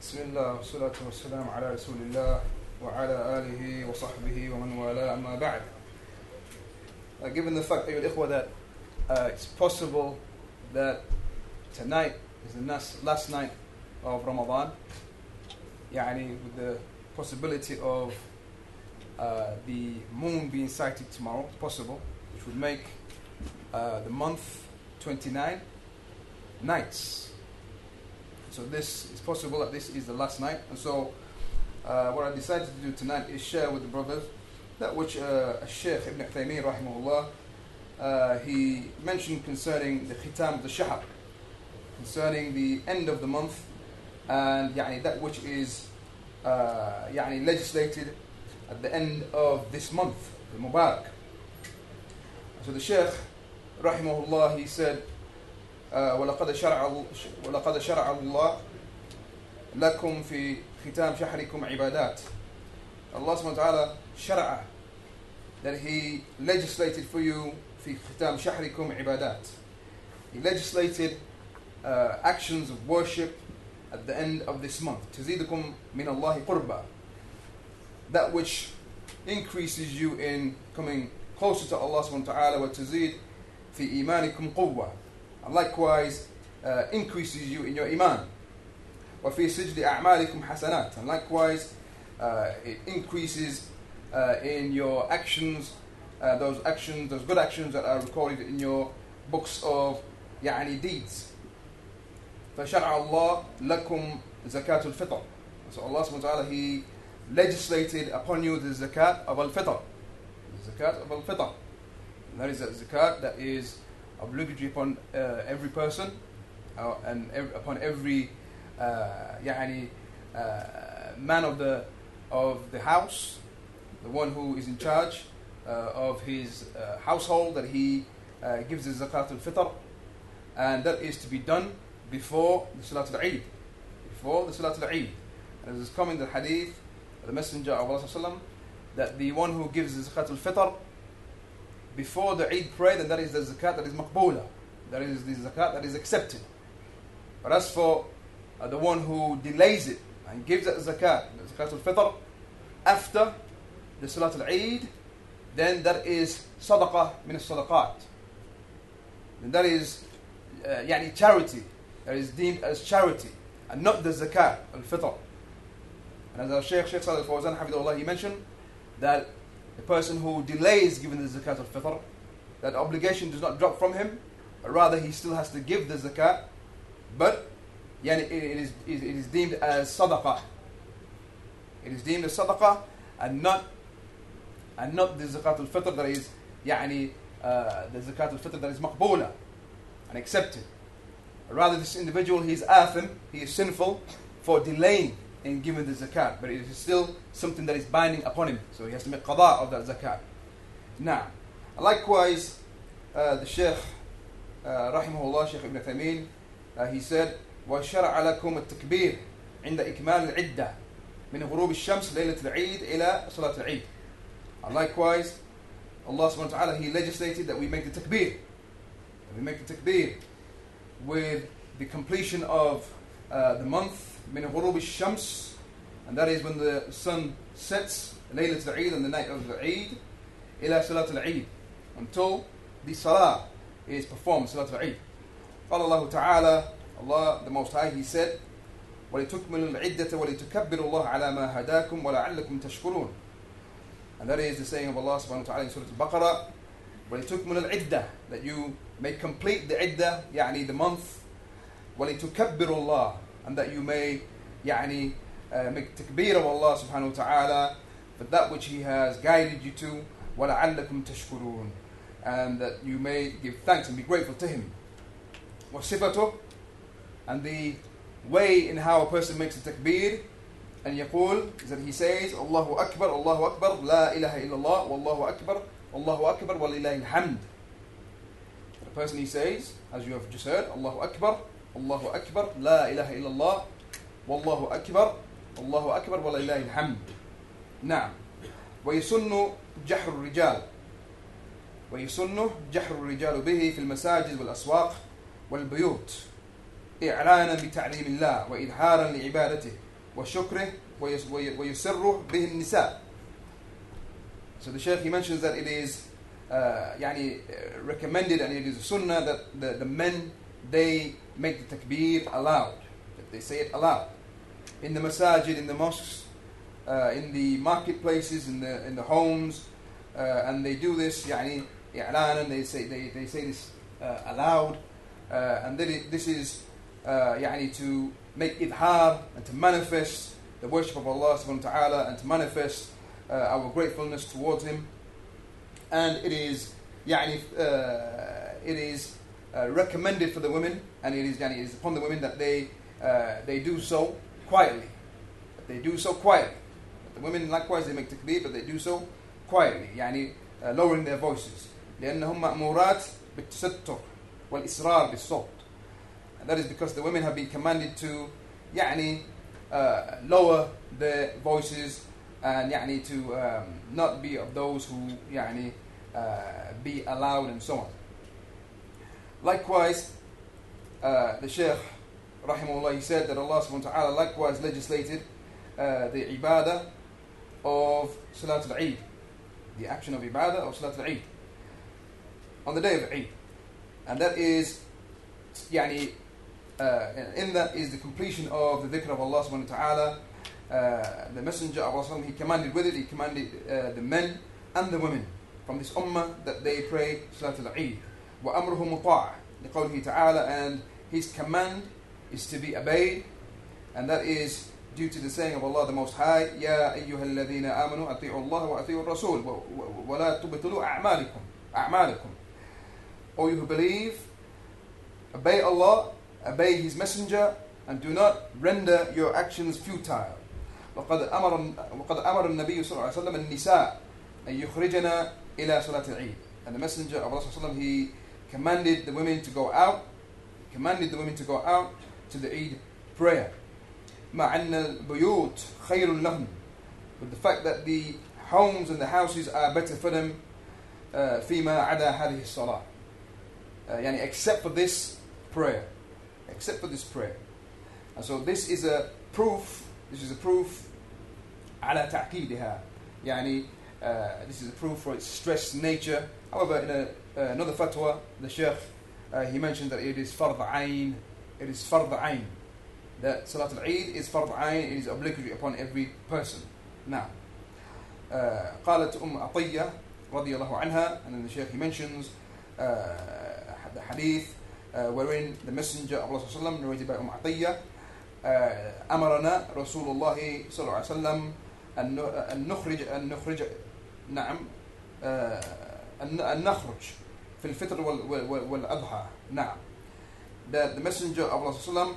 بسم الله والصلاة والسلام على رسول الله وعلى آله وصحبه ومن والاه أما بعد uh, Given the fact, أيها الإخوة, that uh, it's possible that tonight is the last, last night of Ramadan يعني with the possibility of uh, the moon being sighted tomorrow, it's possible, which would make uh, the month 29 nights. So this is possible that this is the last night, and so uh, what I decided to do tonight is share with the brothers that which uh, Sheikh Ibn Taymiyyah rahimahullah uh, he mentioned concerning the khitam of the shahab, concerning the end of the month, and يعني, that which is uh, يعني, legislated at the end of this month, the Mubarak. So the Sheikh rahimahullah he said ولقد شرع ولقد شرع الله لكم في ختام شهركم عبادات Allah wa ta'ala شرع that he legislated for you في ختام شهركم عبادات he legislated uh, actions of worship at the end of this month تزيدكم من الله قربا that which increases you in coming closer to Allah subhanahu wa ta'ala وتزيد في إيمانكم قوة likewise uh, increases you in your iman. وفي سجل أعمالكم حسنات and likewise uh, it increases uh, in your actions uh, those actions those good actions that are recorded in your books of يعني deeds فشرع الله لكم زكاة الفطر so Allah subhanahu wa ta'ala he legislated upon you the zakat of al-fitr the zakat of al-fitr that is a zakat that is obligatory upon uh, every person uh, and ev- upon every uh, يعني, uh, man of the of the house, the one who is in charge uh, of his uh, household, that he uh, gives the zakat al-fitr, and that is to be done before the salat al-Eid, before the salat al-Eid. And it is coming in the hadith, the Messenger of Allah sallam, that the one who gives the zakat al-fitr before the Eid prayer, then that is the zakat that is maqboola. That is the zakat that is accepted. But as for uh, the one who delays it and gives that zakat, the zakat al-fitr, after the salat al-Eid, then that is sadaqah min al-sadaqat. Then that is uh, yani charity. That is deemed as charity and not the zakat al-fitr. And as our Shaykh, Shaykh Salih al-Fawzan, he mentioned that the person who delays giving the zakat al-fitr, that obligation does not drop from him, but rather he still has to give the zakat, but yani, it, it, is, it is deemed as sadaqah. It is deemed as sadaqah and not and not the zakat al-fitr that is يعني, uh, the zakat al-fitr that is maqboola and accepted. Rather this individual he is athim, he is sinful for delaying in giving the zakat, but it is still something that is binding upon him. So he has to make qada of that zakat. Now, likewise, uh, the Sheikh, uh, rahimahullah, Sheikh Ibn Uthaymeen, uh, he said, وَشَرَعَ لَكُمْ التَّكْبِيرِ عند إكمال العدة من غروب الشمس ليلة العيد إلى صلاة العيد. And likewise, Allah subhanahu wa ta'ala, He legislated that we make the takbir. That we make the takbir with the completion of uh, the month من غروب الشمس and that is when the sun sets ليلة العيد and the night of the Eid إلى صلاة العيد until the salah is performed صلاة العيد قال الله تعالى Allah the Most High He said ولتكملوا العدة ولتكبروا الله على ما هداكم ولعلكم تشكرون and that is the saying of Allah subhanahu wa ta'ala in Surah Al-Baqarah ولتكملوا العدة that you may complete the عدة يعني the month ولتكبروا الله and that you may يعني uh, make takbir of Allah subhanahu wa ta'ala for that which He has guided you to وَلَعَلَّكُمْ تَشْكُرُونَ and that you may give thanks and be grateful to Him وصفته and the way in how a person makes a takbir and يقول is that he says الله أكبر الله أكبر لا إله إلا الله والله أكبر الله أكبر ولله الحمد the person he says as you have just heard الله أكبر الله أكبر لا إله إلا الله والله أكبر الله أكبر ولله الحمد نعم ويسن جحر الرجال ويسن جحر الرجال به في المساجد والأسواق والبيوت إعلانا بتعليم الله وإظهارا لعبادته وشكره ويس- وي- ويسره به النساء So the Shaykh he mentions that it is uh, يعني, recommended and it is a sunnah that the, the men they make the takbir aloud, that they say it aloud. In the masajid, in the mosques, uh, in the marketplaces, in the in the homes, uh, and they do this يعني إعلانا they say they, they say this uh, aloud, uh, and then it, this is uh, يعني to make idhar and to manifest the worship of Allah subhanahu wa ta'ala and to manifest uh, our gratefulness towards Him. And it is يعني uh, it is uh, recommended for the women, and it is يعني, it is upon the women that they uh, they do so quietly. That they do so quietly. The women likewise they make takbir, but they do so quietly, يعني uh, lowering their voices. لأنهم مأمورات بالتستر والإصرار بالصوت. And that is because the women have been commanded to يعني uh, lower their voices and يعني to um, not be of those who يعني uh, be allowed and so on. Likewise, uh, the Shaykh, Rahimullah, he said that Allah subhanahu wa ta'ala likewise legislated uh, the ibadah of Salat al-Eid, the action of ibadah of Salat al-Eid, on the day of Eid. And that is, yani, uh, in that is the completion of the dhikr of Allah subhanahu wa ta'ala. Uh, the messenger of Allah he commanded with it, he commanded uh, the men and the women from this ummah that they pray Salat al-Eid. وأمره مطاع لقوله تعالى and his command is to be obeyed and that is due to the saying of Allah the Most High يا أيها الذين آمنوا أطيعوا الله وأطيعوا الرسول و- و- ولا تبطلوا أعمالكم أعمالكم O you who believe obey Allah obey His Messenger and do not render your actions futile وقد أمر وقد أمر النبي صلى الله عليه وسلم النساء أن يخرجنا إلى صلاة العيد and the Messenger of Allah صلى الله عليه وسلم he commanded the women to go out commanded the women to go out to the Eid prayer مع أن البيوت خير لهم with the fact that the homes and the houses are better for them uh, فيما عدا هذه الصلاة uh, يعني except for this prayer except for this prayer and so this is a proof this is a proof على تعقيدها يعني uh, this is a proof for its stressed nature however in a, uh, another fatwa the sheikh uh, he mentioned that it is fard ayn it is fard ayn that Salat al-Eid is fard ayn it is obligatory upon every person now uh, قالت أم عطية رضي الله عنها and then the sheikh he mentions uh, the hadith uh, wherein the messenger of Allah صلى الله عليه وسلم narrated by Umm Atiyah uh, أمرنا رسول الله صلى الله عليه وسلم أن أن نخرج أن نخرج نعم آه، أن نخرج في الفطر وال- وال- والأضحى. نعم. That the messenger of Allah وسلم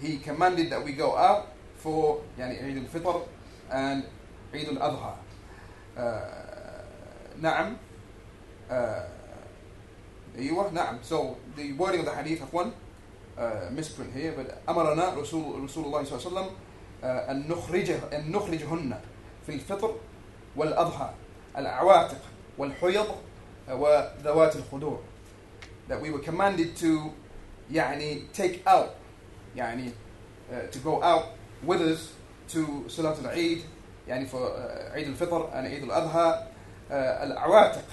he commanded that we go out for يعني عيد الفطر and عيد الأضحى. آه، نعم. آه، أيوة نعم. So the wording of the hadith عفوا uh, misprint here but أمرنا رسول رسول الله صلى الله عليه وسلم uh, أن نخرجه أن نخرجهن في الفطر والأضحى. العواتق والحيض uh, وذوات الخدور that we were commanded to يعني take out يعني uh, to go out with us to صلاة العيد يعني for uh, عيد الفطر and عيد الأضحى uh, العواتق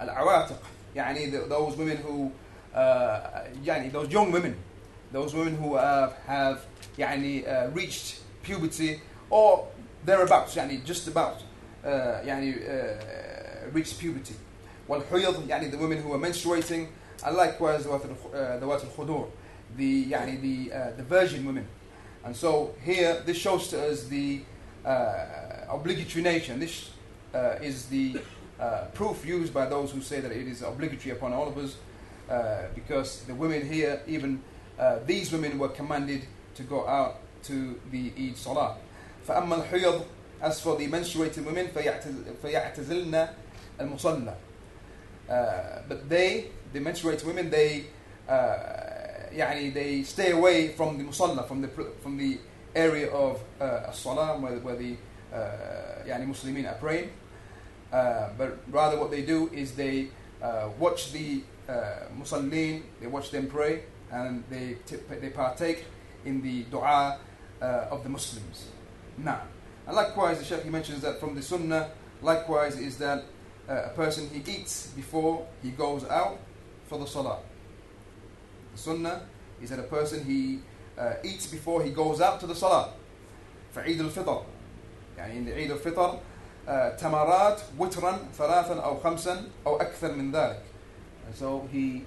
العواتق يعني the, those women who uh, يعني those young women those women who uh, have يعني uh, reached puberty or thereabouts يعني just about uh, يعني uh, reached puberty والحيض يعني the women who are menstruating and likewise ذوات الخ- uh, ذوات الخدور the يعني the uh, the virgin women and so here this shows to us the uh, obligatory nature and this uh, is the uh, proof used by those who say that it is obligatory upon all of us uh, because the women here even uh, these women were commanded to go out to the Eid Salah. فأما الحيض as for the menstruating women فيعتز- فيعتزلن المصلى. Uh, but they, the menstruating women, they uh, يعني they stay away from the musalla, from the pr- from the area of uh, salah where, where the uh, يعني Muslimin are praying. Uh, but rather what they do is they uh, watch the uh, musallin, they watch them pray, and they, t- they partake in the dua uh, of the Muslims. Now, and likewise, the Shaykh he mentions that from the Sunnah, likewise, is that uh, a person he eats before he goes out for the Salah. The Sunnah is that a person he uh, eats before he goes out to the Salah. For Eid al-Fitr. يعني in the Eid al-Fitr uh, تمرات وترا ثلاثا أو خمسا أو أكثر من ذلك. And so he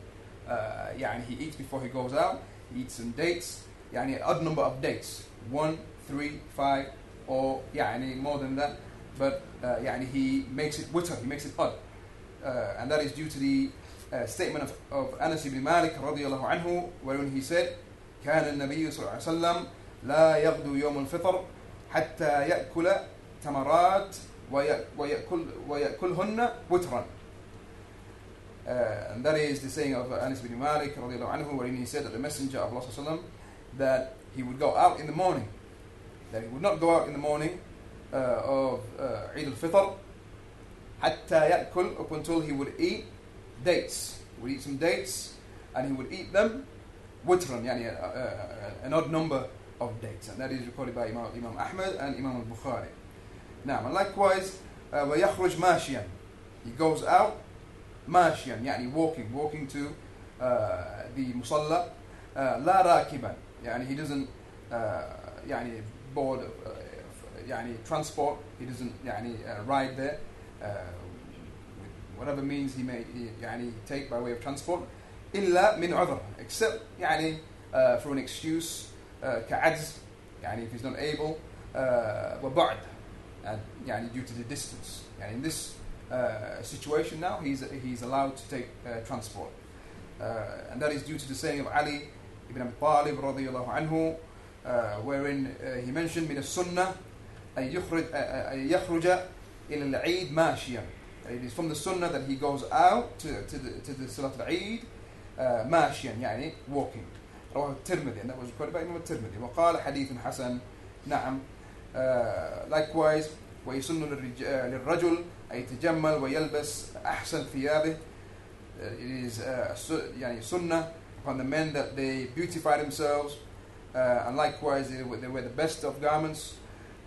uh, يعني he eats before he goes out. He eats some dates. يعني odd number of dates. One, three, five, or يعني more than that. But uh, يعني he makes it witr. He makes it odd. Uh, and that is due to the uh, statement of, of Anas ibn Malik رضي الله عنه wherein he said كان النبي صلى الله عليه وسلم لا يغدو يوم الفطر حتى يأكل تمرات ويأكل ويأكلهن وترا uh, and that is the saying of Anas bin Malik anhu, wherein he said that the Messenger of Allah وسلم, that he would go out in the morning, that he would not go out in the morning uh, of uh, Eid al-Fitr حتى يأكل up until he would eat dates. He would eat some dates and he would eat them witran, yani uh, uh, an odd number of dates. And that is recorded by Imam, Imam Ahmad and Imam al-Bukhari. Now, and likewise, uh, وَيَخْرُجْ مَاشِيًا He goes out ماشيا يعني walking walking to uh, the musalla uh, لا راكبا يعني he doesn't uh, يعني board uh, يعني transport he doesn't يعني uh, ride there uh, whatever means he may يعني take by way of transport إلا من عذر except يعني uh, for an excuse uh, كعجز يعني if he's not able uh, وبعد and يعني due to the distance يعني in this uh, situation now he's, he's allowed to take uh, transport uh, and that is due to the saying of Ali ibn Abi Talib radiallahu anhu uh, wherein he mentioned من السنة أن يخرج, أن يخرج إلى العيد ماشيا it is from the sunnah that he goes out to, to the, to the Salat al-Eid uh, ماشيا يعني walking رواه الترمذي and that was recorded by Imam الترمذي وقال حديث حسن نعم uh, likewise ويسن للرجل أن يتجمل ويلبس أحسن ثيابه it is uh, يعني sunnah upon the men that they beautify themselves uh, and likewise they, they wear the best of garments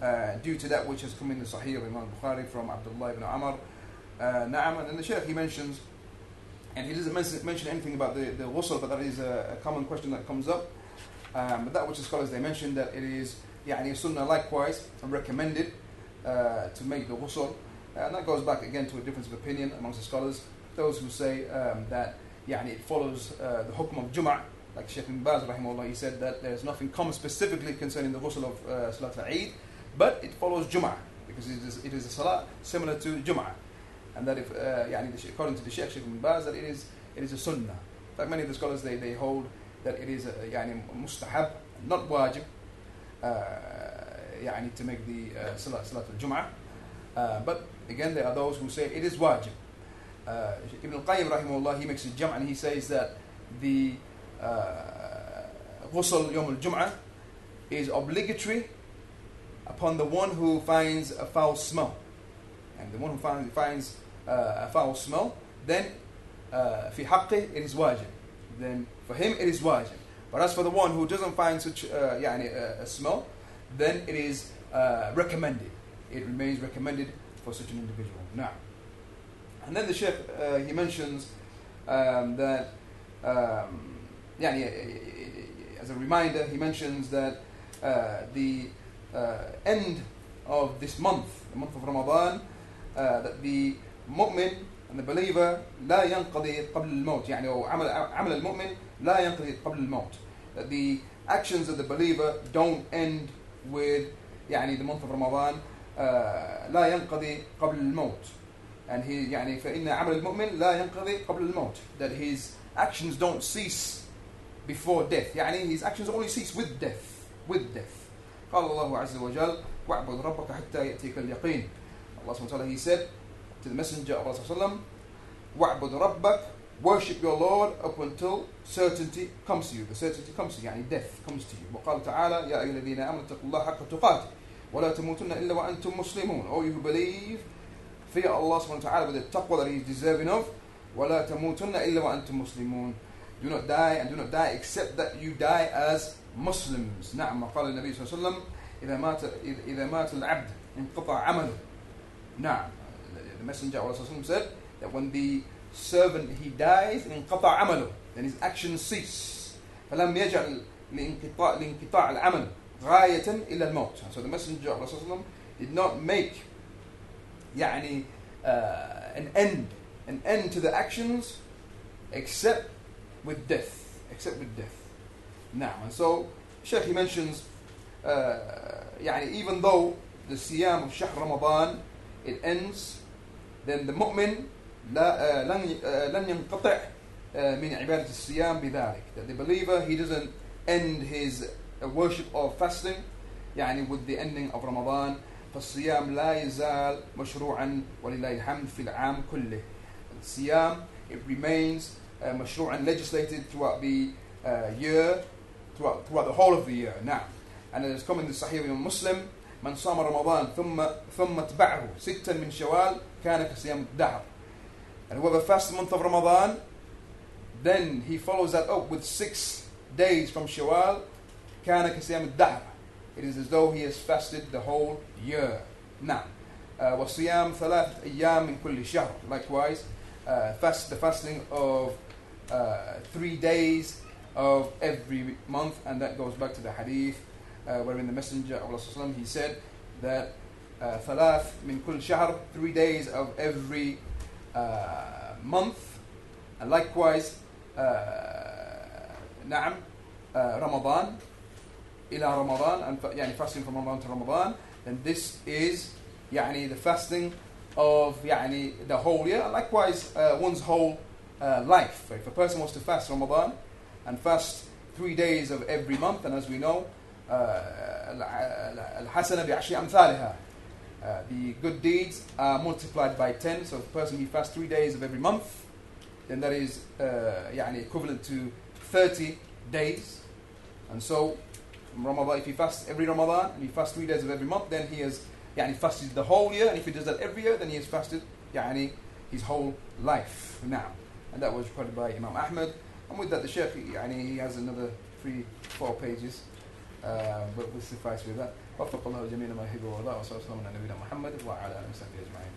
uh, due to that which has come in the Sahih of Imam Bukhari from Abdullah ibn Amr uh, Na'am and then the Shaykh he mentions and he doesn't mention, mention anything about the, the ghusl but that is a, a common question that comes up um, but that which the scholars they mention that it is يعني sunnah likewise and recommended uh, to make the ghusl and that goes back again to a difference of opinion amongst the scholars. Those who say um, that يعني, it follows uh, the hukm of Jum'ah, like Sheikh ibn Baz, rahimahullah, he said that there's nothing common specifically concerning the ghusl of uh, Salat al-Eid, but it follows Jum'ah, because it is, it is a salah similar to Jum'ah. And that if, uh, يعني, according to the Sheikh, Sheikh ibn Baz, that it is, it is a sunnah. In fact, many of the scholars, they, they hold that it is a يعني, mustahab, not wajib, uh, يعني, to make the uh, salat, salat al-Jum'ah. Uh, but again, there are those who say it is wajib. Uh, Ibn al-Qayyim rahimahullah, he makes a jam' and he says that the uh, ghusl yom al-jum'ah is obligatory upon the one who finds a foul smell. And the one who finds, finds uh, a foul smell, then uh, fi haqqi it is wajib. Then for him it is wajib. But as for the one who doesn't find such uh, يعني, a, a smell, then it is uh, recommended it remains recommended for such an individual. Now, and then the Sheikh uh, he mentions um, that, um, yeah, as a reminder, he mentions that uh, the uh, end of this month, the month of Ramadan, uh, that the mu'min and the believer لا ينقضي قبل الموت يعني أو عمل عمل المؤمن لا ينقضي قبل الموت that the actions of the believer don't end with يعني the month of Ramadan لا ينقضي قبل الموت and he يعني فإن عمل المؤمن لا ينقضي قبل الموت that his actions don't cease before death يعني his actions only cease with death with death قال الله عز وجل واعبد ربك حتى يأتيك اليقين Allah subhanahu wa ta'ala he said to the messenger of Allah sallallahu alayhi wa sallam واعبد ربك worship your Lord up until certainty comes to you the certainty comes to you يعني death comes to you وقال تعالى يا أيها الذين آمنوا اتقوا الله حق تقاته ولا تموتن إلا وأنتم مسلمون All you who believe fear Allah subhanahu wa ta'ala with the taqwa that he is deserving of ولا تموتن إلا وأنتم مسلمون do not die and do not die except that you die as Muslims نعم قال النبي صلى الله عليه وسلم إذا مات إذا مات العبد انقطع عمله نعم the messenger of Allah said that when the servant he dies انقطع عمله then his actions cease فلم يجعل لانقطاع لانقطاع العمل غاية إلى الموت so the messenger of Allah did not make يعني uh, an end an end to the actions except with death except with death now and so Sheikh he mentions uh, يعني even though the siyam of شهر رمضان it ends then the mu'min لا لن لن ينقطع من عبادة الصيام بذلك that the believer he doesn't end his worship of fasting يعني with the ending of Ramadan فالصيام لا يزال مشروعا ولله الحمد في العام كله الصيام it remains uh, مشروعا legislated throughout the uh, year throughout, throughout the whole of the year now and it is coming to Sahih Imam Muslim من صام رمضان ثم ثم اتبعه ستا من شوال كان كصيام الدهر and whoever fasts the month of Ramadan then he follows that up with six days from Shawwal كان كصيام الدهر it is as though he has fasted the whole year now uh, وصيام ثلاث أيام من كل شهر likewise uh, fast the fasting of uh, three days of every month and that goes back to the hadith uh, wherein the messenger of Allah he said that uh, ثلاث من كل شهر three days of every uh, month and likewise نعم رمضان إلى رمضان يعني fasting from Ramadan to Ramadan then this is يعني the fasting of يعني the whole year likewise uh, one's whole uh, life if a person wants to fast Ramadan and fast three days of every month and as we know الحسنة بعشر أمثالها uh, the good deeds are multiplied by 10 so if a person he fasts three days of every month then that is uh, يعني equivalent to 30 days and so Ramadan if he fasts every Ramadan and he fasts three days of every month then he has يعني fasted the whole year and if he does that every year then he has fasted يعني his whole life now and that was recorded by Imam Ahmad and with that the Sheikh يعني he has another three four pages uh, but we'll suffice with that وفق الله جميع ما يحب ويرضى وصلى الله على نبينا محمد وعلى اله وصحبه اجمعين